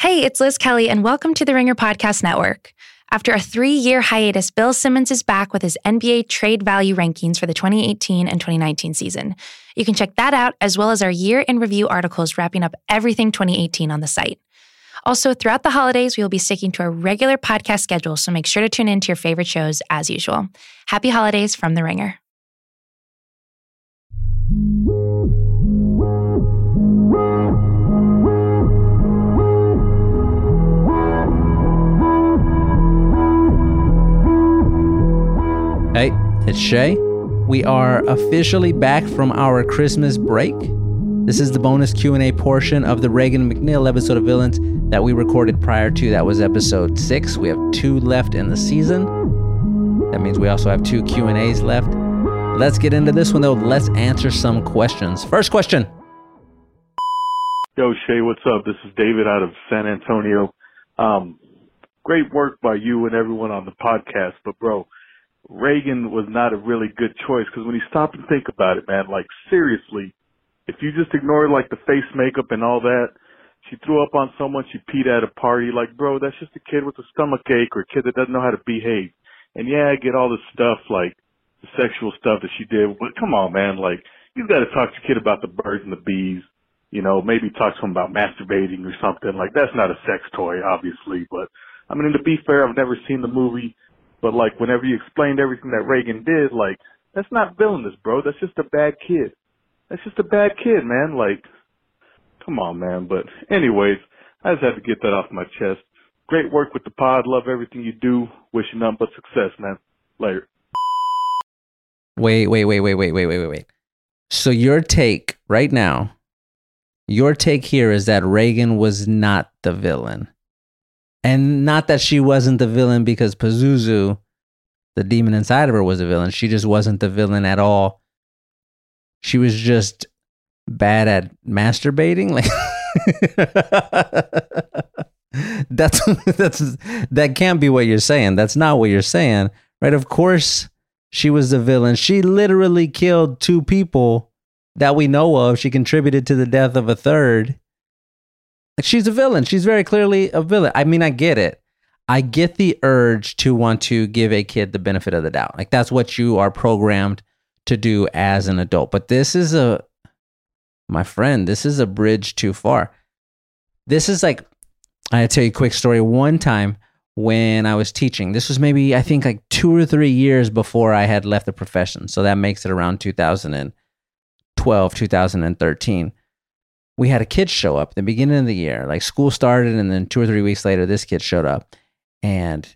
Hey, it's Liz Kelly, and welcome to the Ringer Podcast Network. After a three year hiatus, Bill Simmons is back with his NBA trade value rankings for the 2018 and 2019 season. You can check that out, as well as our year in review articles wrapping up everything 2018 on the site. Also, throughout the holidays, we will be sticking to our regular podcast schedule, so make sure to tune in to your favorite shows as usual. Happy holidays from The Ringer. Hey, it's Shea. We are officially back from our Christmas break. This is the bonus Q&A portion of the Regan MacNeil episode of Villains that we recorded prior to. That was episode 6. We have two left in the season. That means we also have two Q&As left. Let's get into this one though. Let's answer some questions. First question. Yo, Shea, what's up? This is David out of San Antonio. Um, great work by you and everyone on the podcast, but bro, Regan was not a really good choice because when you stop and think about it, man, like seriously, if you just ignore like the face makeup and all that, she threw up on someone, she peed at a party, like bro, that's just a kid with a stomach ache or a kid that doesn't know how to behave. And yeah, I get all this stuff like the sexual stuff that she did, but come on, man, like you got to talk to your kid about the birds and the bees. You know, maybe talk to him about masturbating or something. Like that's not a sex toy, obviously, but I mean, to be fair, I've never seen the movie. But like whenever you explained everything that Regan did, like that's not villainous, bro. That's just a bad kid. That's just a bad kid, man. Like, come on, man. But anyways, I just had to get that off my chest. Great work with the pod. Love everything you do. Wish you nothing but success, man. Later. Wait, wait, wait, wait, wait, wait, wait, wait, wait. So your take right now, your take here is that Regan was not the villain. And not that she wasn't the villain because Pazuzu, the demon inside of her, was a villain. She just wasn't the villain at all. She was just bad at masturbating. Like that's that's that can't be what you're saying. That's not what you're saying, right? Of course, she was the villain. She literally killed two people that we know of. She contributed to the death of a third. She's a villain. She's very clearly a villain. I mean, I get it. I get the urge to want to give a kid the benefit of the doubt. Like that's what you are programmed to do as an adult. But this is a my friend, this is a bridge too far. This is like I tell you a quick story. One time when I was teaching, this was maybe I think like two or three years before I had left the profession. So that makes it around 2012, 2013 we had a kid show up at the beginning of the year. Like school started, and then two or three weeks later, this kid showed up, and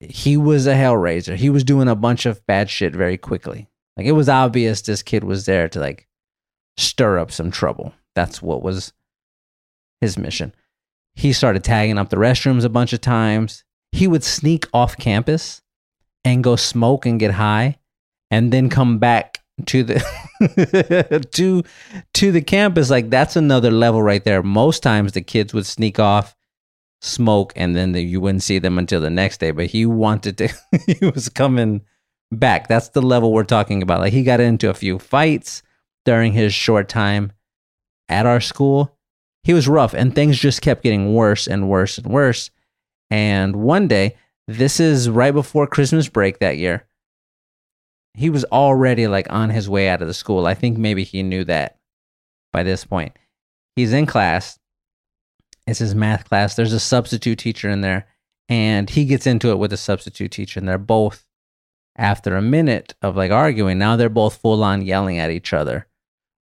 he was a hellraiser. He was doing a bunch of bad shit very quickly. Like it was obvious this kid was there to like stir up some trouble. That's what was his mission. He started tagging up the restrooms a bunch of times. He would sneak off campus and go smoke and get high and then come back to the to to the campus like that's another level right there. Most times the kids would sneak off smoke and then the, you wouldn't see them until the next day but he wanted to he was coming back. That's the level we're talking about. Like he got into a few fights during his short time at our school. He was rough and things just kept getting worse and worse and worse. And one day this is right before christmas break that year he was already like on his way out of the school. I think maybe he knew that by this point. He's in class. It's his math class. There's a substitute teacher in there, and he gets into it with a substitute teacher, and they're both after a minute of like arguing, now they're both full on yelling at each other,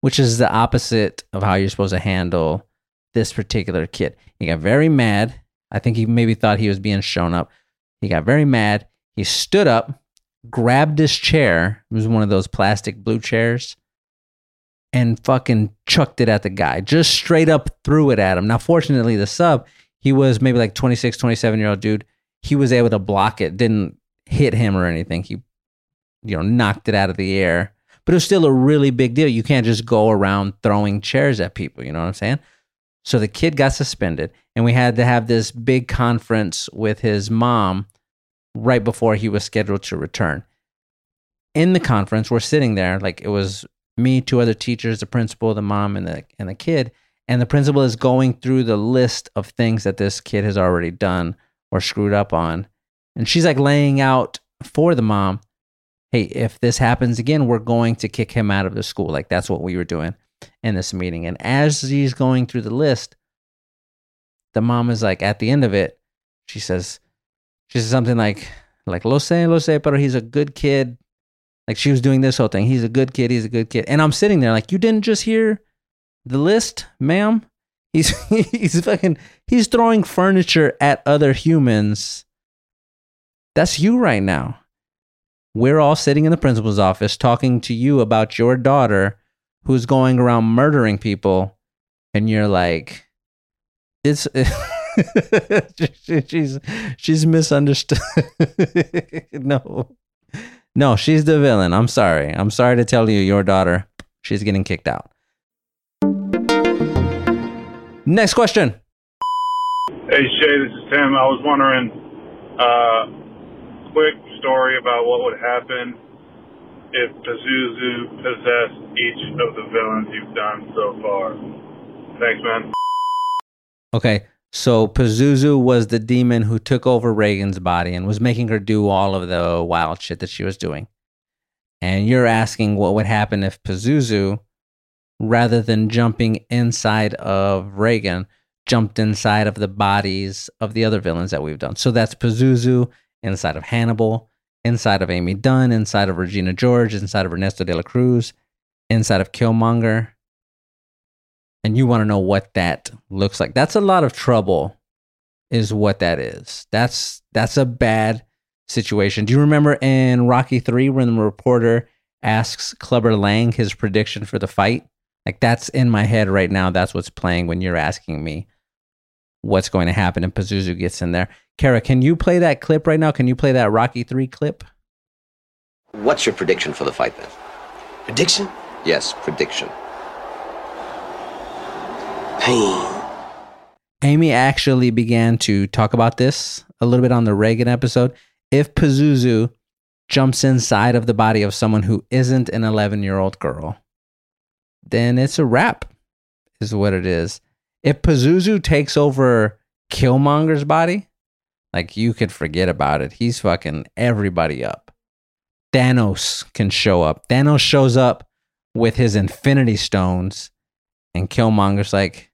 which is the opposite of how you're supposed to handle this particular kid. He got very mad. I think he maybe thought he was being shown up. He got very mad. He stood up, grabbed his chair, it was one of those plastic blue chairs, and fucking chucked it at the guy. Just straight up threw it at him. Now, fortunately, the sub, he was maybe like 26, 27 year old dude. He was able to block it, didn't hit him or anything. He, you know, knocked it out of the air. But it was still a really big deal. You can't just go around throwing chairs at people. You know what I'm saying? So the kid got suspended, and we had to have this big conference with his mom right before he was scheduled to return. In the conference, we're sitting there, like it was me, two other teachers, the principal, the mom, and the and the kid, And the principal is going through the list of things that this kid has already done or screwed up on. And she's like laying out for the mom, hey, if this happens again, we're going to kick him out of the school. Like that's what we were doing in this meeting. And as he's going through the list, the mom is like, at the end of it, she says, she says something like, like, lo sé, lo sé, pero he's a good kid. Like she was doing this whole thing. He's a good kid. He's a good kid. And I'm sitting there like, you didn't just hear the list, ma'am? He's he's fucking he's throwing furniture at other humans. That's you right now. We're all sitting in the principal's office talking to you about your daughter who's going around murdering people and you're like it's she's she's misunderstood. no. No, she's the villain. I'm sorry. I'm sorry to tell you your daughter she's getting kicked out. Next question. Hey Shea, this is Tim. I was wondering, uh, quick story about what would happen if Pazuzu possessed each of the villains you've done so far. Thanks, man. Okay, so Pazuzu was the demon who took over Regan's body and was making her do all of the wild shit that she was doing. And you're asking what would happen if Pazuzu rather than jumping inside of Regan, jumped inside of the bodies of the other villains that we've done. So that's Pazuzu inside of Hannibal, inside of Amy Dunne, inside of Regina George, inside of Ernesto de la Cruz, inside of Killmonger. And you want to know what that looks like. That's a lot of trouble, is what that is. That's that's a bad situation. Do you remember in Rocky 3 when the reporter asks Clubber Lang his prediction for the fight? Like that's in my head right now. That's what's playing when you're asking me what's going to happen and Pazuzu gets in there. Kara, can you play that clip right now? Can you play that Rocky 3 clip? What's your prediction for the fight then? Prediction? Yes, prediction. Pain. Amy actually began to talk about this a little bit on the Regan episode. If Pazuzu jumps inside of the body of someone who isn't an 11 year old girl, then it's a wrap, is what it is. If Pazuzu takes over Killmonger's body, like you could forget about it. He's fucking everybody up. Thanos can show up. Thanos shows up with his Infinity Stones, and Killmonger's like,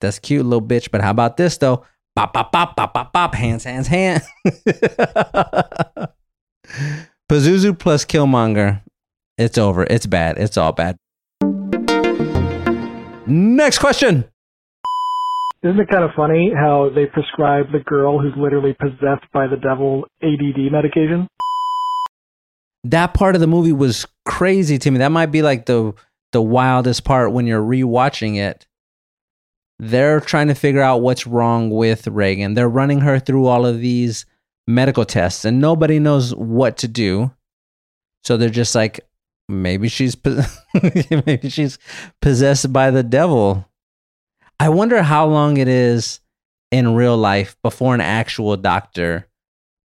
"That's cute, little bitch." But how about this though? Pop, pop, pop, pop, pop, pop. Hands, hands, hands. Pazuzu plus Killmonger. It's over. It's bad. It's all bad. Next question. Isn't it kind of funny how they prescribe the girl who's literally possessed by the devil ADD medication? That part of the movie was crazy to me. That might be like the the wildest part when you're rewatching it. They're trying to figure out what's wrong with Regan. They're running her through all of these medical tests and nobody knows what to do. So they're just like maybe she's maybe she's possessed by the devil. I wonder how long it is in real life before an actual doctor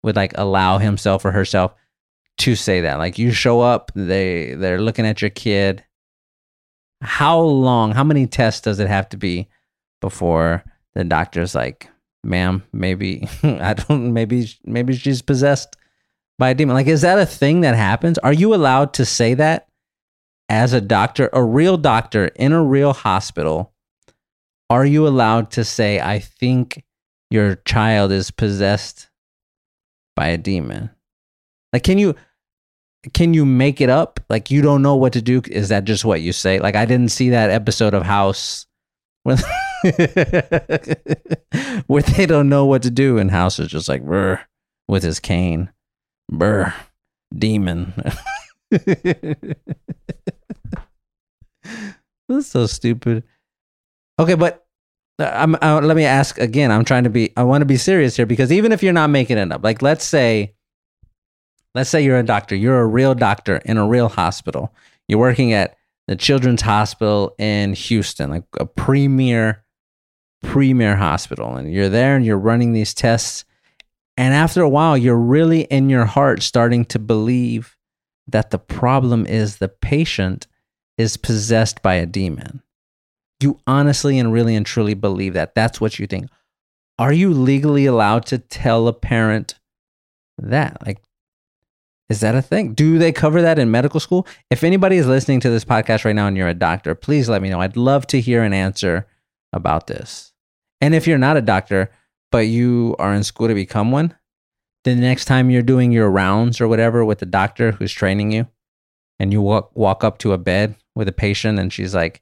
would like allow himself or herself to say that. Like you show up, they they're looking at your kid. How long, how many tests does it have to be before the doctor's like, "Ma'am, maybe I don't maybe maybe she's possessed by a demon." Like is that a thing that happens? Are you allowed to say that as a doctor, a real doctor in a real hospital? are you allowed to say, I think your child is possessed by a demon? Like, can you can you make it up? Like you don't know what to do. Is that just what you say? Like I didn't see that episode of House where, where they don't know what to do, and House is just like brr with his cane, brr, demon. That's so stupid. Okay, but I'm, uh, let me ask again. I'm trying to be. I want to be serious here because even if you're not making it up, like let's say, let's say you're a doctor. You're a real doctor in a real hospital. You're working at the Children's Hospital in Houston, like a premier, premier hospital, and you're there and you're running these tests. And after a while, you're really in your heart starting to believe that the problem is the patient is possessed by a demon you honestly and really and truly believe that. That's what you think. Are you legally allowed to tell a parent that? Like, is that a thing? Do they cover that in medical school? If anybody is listening to this podcast right now and you're a doctor, please let me know. I'd love to hear an answer about this. And if you're not a doctor, but you are in school to become one, then the next time you're doing your rounds or whatever with the doctor who's training you, and you walk walk up to a bed with a patient and she's like,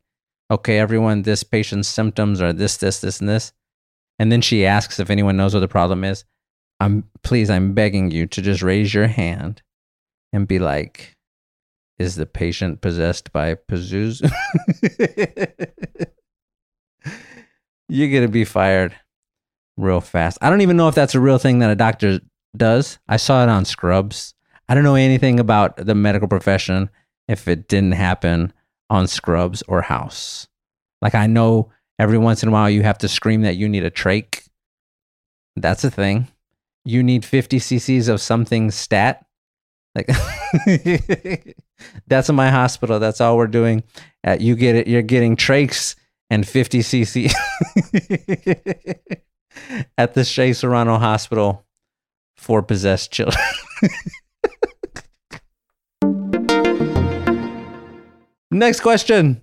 "Okay, everyone, this patient's symptoms are this, this, this, and this," and then she asks if anyone knows what the problem is. I'm please, I'm begging you to just raise your hand and be like, "Is the patient possessed by Pazuzu?" You're gonna be fired real fast. I don't even know if that's a real thing that a doctor does. I saw it on Scrubs. I don't know anything about the medical profession if it didn't happen on Scrubs or House. Like I know every once in a while you have to scream that you need a trach. That's a thing. You need 50 cc's of something stat. Like that's in my hospital. That's all we're doing. Uh, you get it. You're getting trachs and 50 cc at the Shea Serrano Hospital for possessed children. Next question.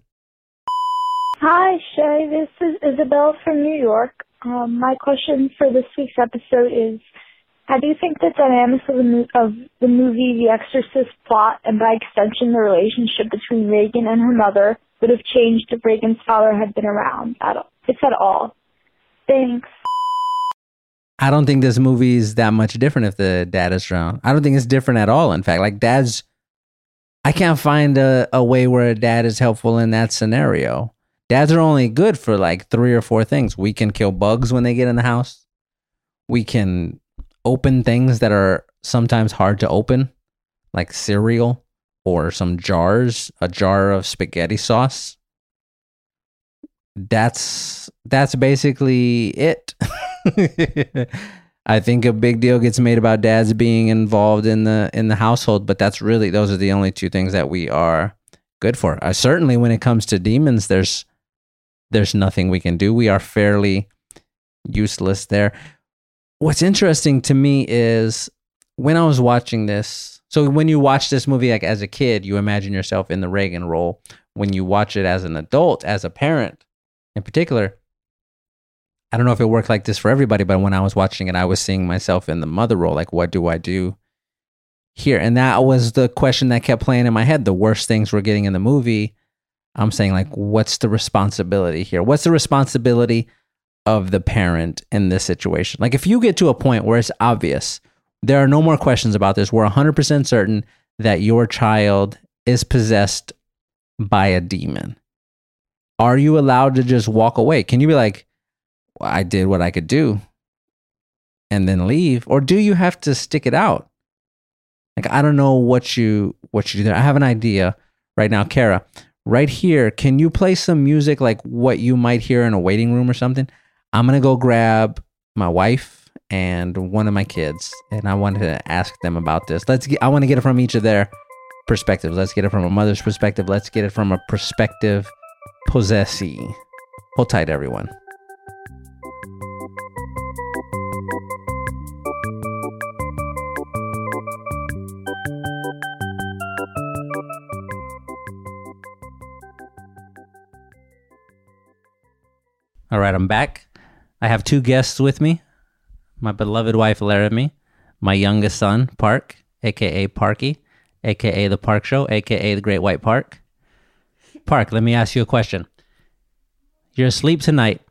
Hi, Shea. This is Isabel from New York. Um, my question for this week's episode is How do you think the dynamics of the, mo- of the movie The Exorcist plot and by extension the relationship between Regan and her mother would have changed if Regan's father had been around, at all, if at all? Thanks. I don't think this movie is that much different if the dad is around. I don't think it's different at all. In fact, like dad's, I can't find a, a way where a dad is helpful in that scenario. Dads are only good for like three or four things. We can kill bugs when they get in the house. We can open things that are sometimes hard to open, like cereal or some jars, a jar of spaghetti sauce. That's that's basically it. I think a big deal gets made about dads being involved in the in the household, but that's really those are the only two things that we are good for. Uh, certainly, when it comes to demons, there's there's nothing we can do. We are fairly useless there. What's interesting to me is when I was watching this. So when you watch this movie like as a kid, you imagine yourself in the Regan role. When you watch it as an adult, as a parent, in particular, I don't know if it worked like this for everybody, but when I was watching it, I was seeing myself in the mother role. Like, what do I do here? And that was the question that kept playing in my head. The worst things we're getting in the movie. I'm saying, like, what's the responsibility here? What's the responsibility of the parent in this situation? Like, if you get to a point where it's obvious, there are no more questions about this, we're 100% certain that your child is possessed by a demon. Are you allowed to just walk away? Can you be like, I did what I could do and then leave? Or do you have to stick it out? Like I don't know what you what you do there. I have an idea right now, Kara. Right here, can you play some music like what you might hear in a waiting room or something? I'm gonna go grab my wife and one of my kids, and I wanted to ask them about this. Let's get. I want to get it from each of their perspectives. Let's get it from a mother's perspective. Let's get it from a perspective possessee. Hold tight, everyone. All right, I'm back. I have two guests with me my beloved wife, Laramie, my youngest son, Park, aka Parky, aka The Park Show, aka The Great White Park. Park, let me ask you a question. You're asleep tonight.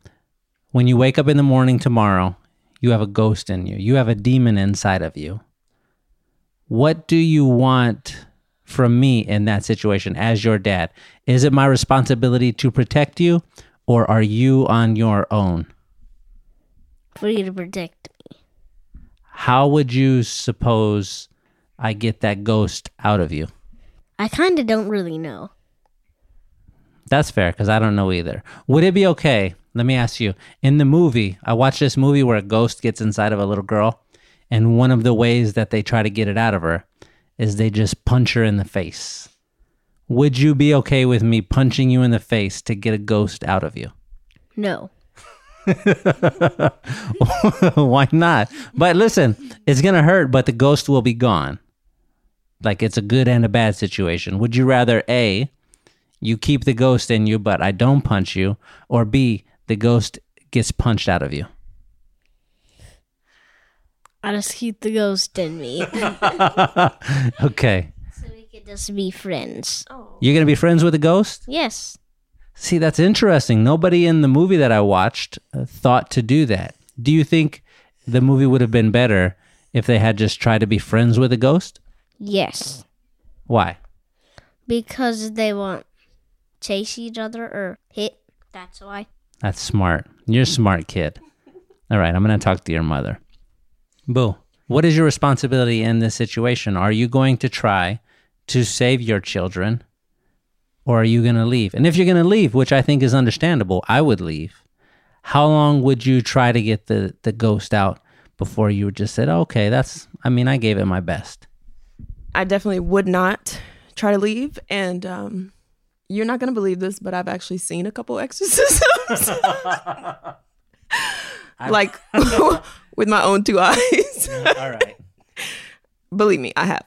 When you wake up in the morning tomorrow, you have a ghost in you, you have a demon inside of you. What do you want from me in that situation as your dad? Is it my responsibility to protect you? or are you on your own? For you to protect. How would you suppose I get that ghost out of you? I kind of don't really know. That's fair because I don't know either. Would it be okay? Let me ask you. In the movie, I watched this movie where a ghost gets inside of a little girl, and one of the ways that they try to get it out of her is they just punch her in the face. Would you be okay with me punching you in the face to get a ghost out of you? No. Why not? But listen, it's going to hurt, but the ghost will be gone. Like it's a good and a bad situation. Would you rather A, you keep the ghost in you, but I don't punch you, or B, the ghost gets punched out of you? I just keep the ghost in me. okay. so we could just be friends. Oh. You're going to be friends with the ghost? Yes. See, that's interesting. Nobody in the movie that I watched uh, thought to do that. Do you think the movie would have been better if they had just tried to be friends with a ghost? Yes. Why? Because they won't chase each other or hit. That's why. That's smart. You're a smart kid. All right, I'm going to talk to your mother. Boo, what is your responsibility in this situation? Are you going to try to save your children or are you going to leave? And if you're going to leave, which I think is understandable, I would leave. How long would you try to get the, the ghost out before you just said, okay, that's, I mean, I gave it my best? I definitely would not try to leave. And um, you're not going to believe this, but I've actually seen a couple exorcisms. like with my own two eyes. All right. Believe me, I have.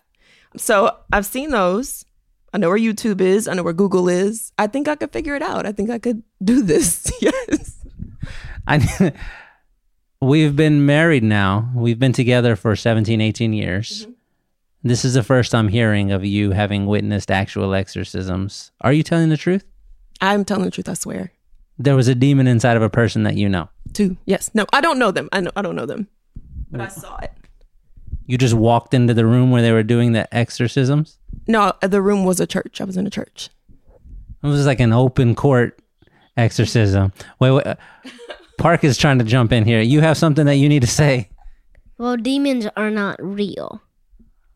So I've seen those. I know where YouTube is. I know where Google is. I think I could figure it out. I think I could do this. yes. I, we've been married now. We've been together for 17, 18 years. Mm-hmm. This is the first I'm hearing of you having witnessed actual exorcisms. Are you telling the truth? I'm telling the truth, I swear. There was a demon inside of a person that you know. Two. Yes. No, I don't know them. I know I don't know them. But I saw it. You just walked into the room where they were doing the exorcisms? No, the room was a church. I was in a church. It was like an open court exorcism. Wait, wait. uh, Park is trying to jump in here. You have something that you need to say. Well, demons are not real.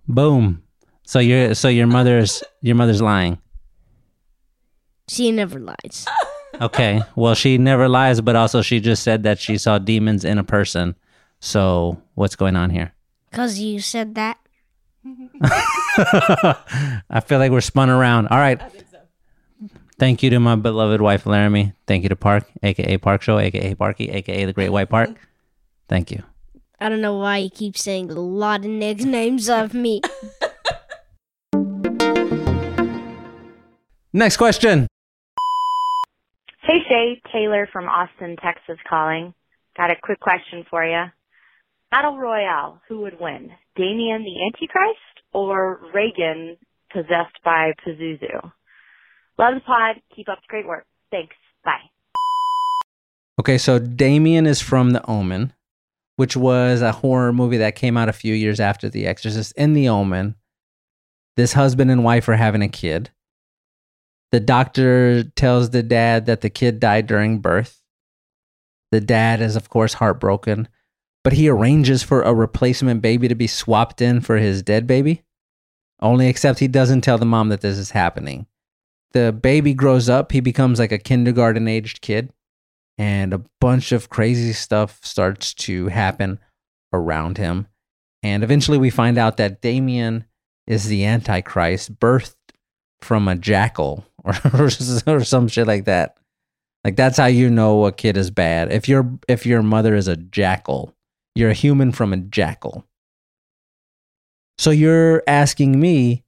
Boom. So your so your mother's your mother's lying. She never lies. Okay. Well, she never lies, but also she just said that she saw demons in a person. So what's going on here? Because you said that. I feel like we're spun around. All right. Thank you to my beloved wife Laramie. Thank you to Park, aka Park Show, aka Parky, aka the Great White Park. Thank you. I don't know why you keep saying a lot of nicknames of me. Next question. Hey Shea, Taylor from Austin, Texas calling. Got a quick question for you. Battle Royale, who would win? Damien the Antichrist or Regan possessed by Pazuzu? Love the pod. Keep up the great work. Thanks. Bye. Okay, so Damien is from The Omen, which was a horror movie that came out a few years after The Exorcist. In The Omen, this husband and wife are having a kid. The doctor tells the dad that the kid died during birth. The dad is, of course, heartbroken, but he arranges for a replacement baby to be swapped in for his dead baby. Only except he doesn't tell the mom that this is happening. The baby grows up, he becomes like a kindergarten aged kid, and a bunch of crazy stuff starts to happen around him. And eventually we find out that Damien is the Antichrist, birthed from a jackal or, or some shit like that. Like that's how you know a kid is bad. If your if your mother is a jackal, you're a human from a jackal. So you're asking me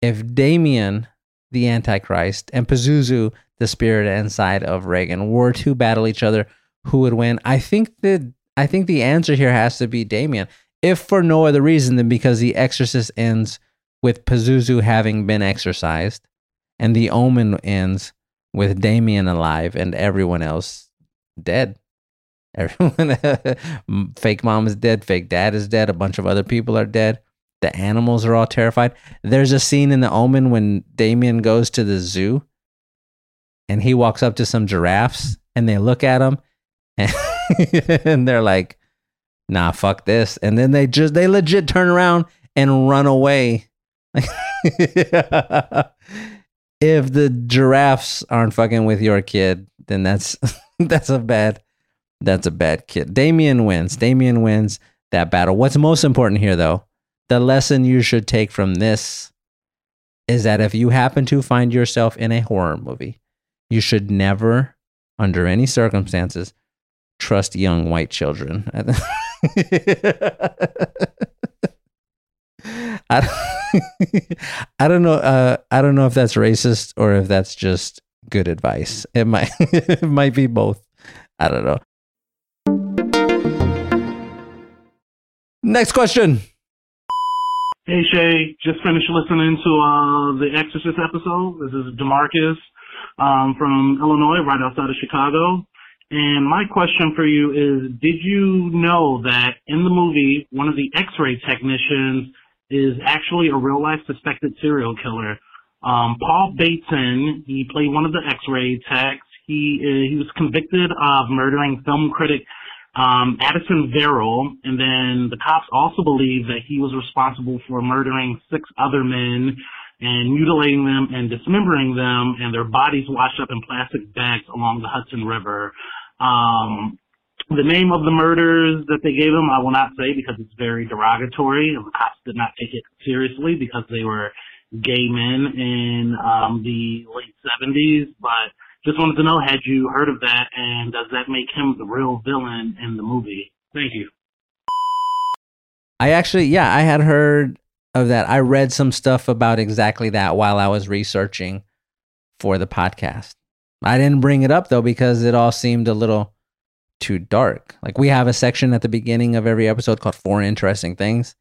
if Damien, the Antichrist, and Pazuzu, the spirit inside of Regan, were to battle each other, who would win? I think that I think the answer here has to be Damien, if for no other reason than because the Exorcist ends with Pazuzu having been exorcised, and the Omen ends with Damien alive and everyone else dead. Everyone, fake mom is dead, fake dad is dead, a bunch of other people are dead. The animals are all terrified. There's a scene in The Omen when Damien goes to the zoo and he walks up to some giraffes and they look at him and, and they're like, nah, fuck this. And then they just, they legit turn around and run away. if the giraffes aren't fucking with your kid, then that's that's a bad that's a bad kid. Damien wins. Damien wins that battle. What's most important here though, the lesson you should take from this is that if you happen to find yourself in a horror movie, you should never, under any circumstances, trust young white children. I, I don't know. Uh, I don't know if that's racist or if that's just good advice. It might. it might be both. I don't know. Next question. Hey Shea, just finished listening to uh, the Exorcist episode. This is Demarcus um, from Illinois, right outside of Chicago. And my question for you is, did you know that in the movie, one of the X-ray technicians is actually a real life suspected serial killer. Um, Paul Bateson, he played one of the X-ray techs. He uh, he was convicted of murdering film critic um, Addison Verrill, and then the cops also believe that he was responsible for murdering six other men and mutilating them and dismembering them, and their bodies washed up in plastic bags along the Hudson River. Um, the name of the murders that they gave him, I will not say because it's very derogatory. The cops did not take it seriously because they were gay men in um, the late 70s. But just wanted to know, had you heard of that, and does that make him the real villain in the movie? Thank you. I actually, yeah, I had heard of that. I read some stuff about exactly that while I was researching for the podcast. I didn't bring it up though because it all seemed a little too dark. Like we have a section at the beginning of every episode called Four Interesting Things.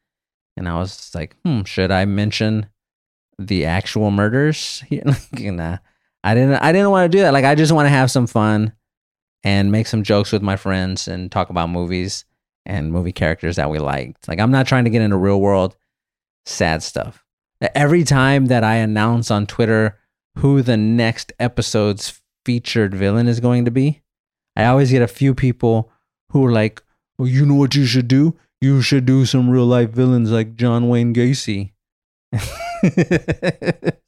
And I was like, hmm, should I mention the actual murders? nah. I didn't I didn't want to do that. Like I just want to have some fun and make some jokes with my friends and talk about movies and movie characters that we liked. Like I'm not trying to get into real world sad stuff. Every time that I announce on Twitter who the next episode's featured villain is going to be, I always get a few people who are like, well, you know what you should do? You should do some real life villains like John Wayne Gacy.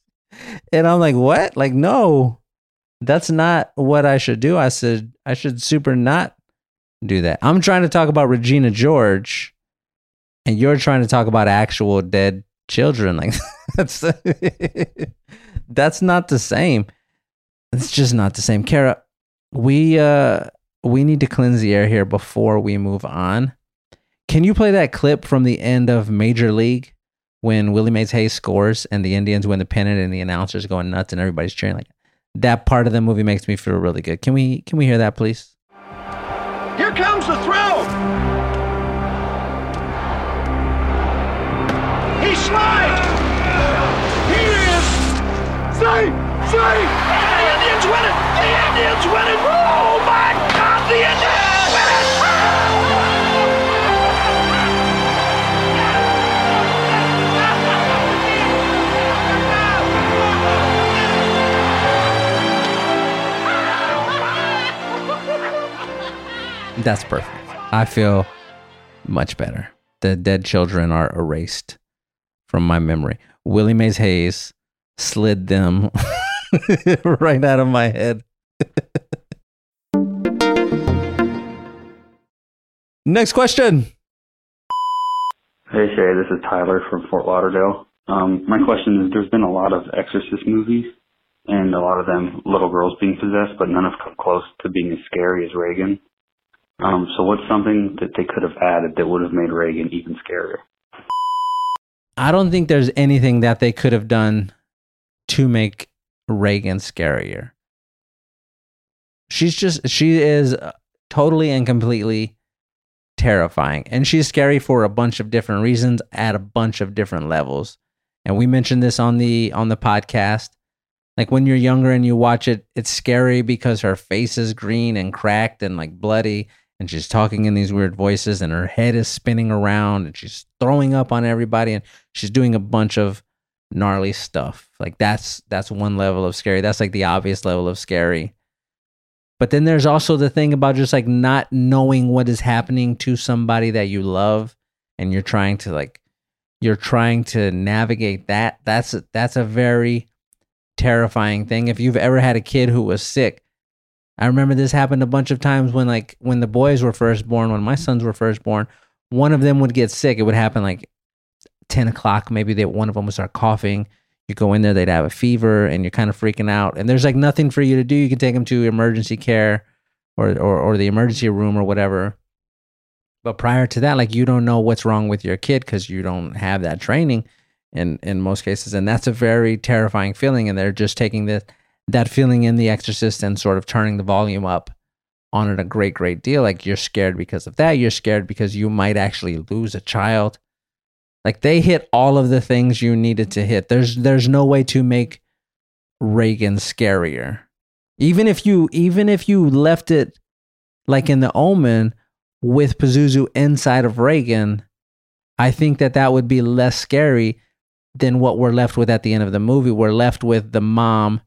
and I'm like, what? Like, no, that's not what I should do. I said, I should super not do that. I'm trying to talk about Regina George, and you're trying to talk about actual dead children. Like, that's that's not the same. It's just not the same. Kara, we uh we need to cleanse the air here before we move on. Can you play that clip from the end of Major League when Willie Mays Hayes scores and the Indians win the pennant and the announcers going nuts and everybody's cheering like that part of the movie makes me feel really good. Can we can we hear that please? Here comes the throw. He slides. He is safe, safe. The Indians win it. The Indians win it. Oh my God! The Indians That's perfect. I feel much better. The dead children are erased from my memory. Willie Mays Hayes slid them right out of my head. Next question. Hey Shea, this is Tyler from Fort Lauderdale. Um, my question is: There's been a lot of Exorcist movies, and a lot of them little girls being possessed, but none have come close to being as scary as Regan. Um, so what's something that they could have added that would have made Regan even scarier? I don't think there's anything that they could have done to make Regan scarier. She's just she is totally and completely terrifying and she's scary for a bunch of different reasons at a bunch of different levels. And we mentioned this on the on the podcast. Like when you're younger and you watch it, it's scary because her face is green and cracked and like bloody and she's talking in these weird voices and her head is spinning around and she's throwing up on everybody and she's doing a bunch of gnarly stuff. Like that's that's one level of scary. That's like the obvious level of scary. But then there's also the thing about just like not knowing what is happening to somebody that you love and you're trying to like you're trying to navigate that. That's a, that's a very terrifying thing. If you've ever had a kid who was sick, I remember this happened a bunch of times when like when the boys were first born, when my sons were first born, one of them would get sick. It would happen like 10 o'clock, maybe that one of them would start coughing. You go in there, they'd have a fever, and you're kind of freaking out. And there's like nothing for you to do. You can take them to emergency care, or or or the emergency room or whatever. But prior to that, like you don't know what's wrong with your kid because you don't have that training in in most cases, and that's a very terrifying feeling. And they're just taking that that feeling in The Exorcist and sort of turning the volume up on it a great great deal. Like you're scared because of that. You're scared because you might actually lose a child. Like they hit all of the things you needed to hit. There's there's no way to make Regan scarier. Even if you even if you left it like in the Omen with Pazuzu inside of Regan, I think that that would be less scary than what we're left with at the end of the movie. We're left with the mom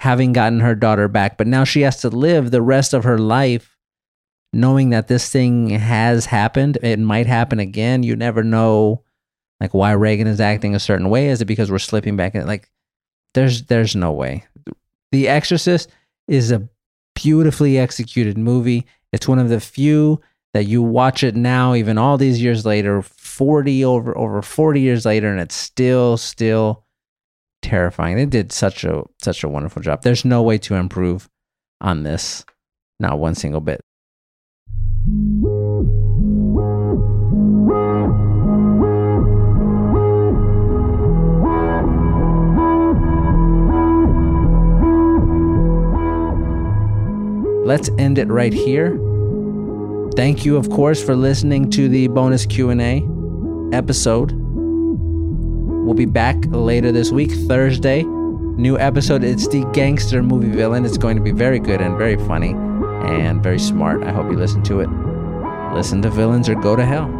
having gotten her daughter back, but now she has to live the rest of her life knowing that this thing has happened. It might happen again. You never know like why Regan is acting a certain way. Is it because we're slipping back in? Like there's there's no way. The Exorcist is a beautifully executed movie. It's one of the few that you watch it now, even all these years later, 40 over over 40 years later, and it's still still terrifying. They did such a such a wonderful job. There's no way to improve on this. Not one single bit. Let's end it right here. Thank you, of course, for listening to the bonus Q&A episode. We'll be back later this week, Thursday. New episode. It's the gangster movie villain. It's going to be very good and very funny and very smart. I hope you listen to it. Listen to villains or go to hell.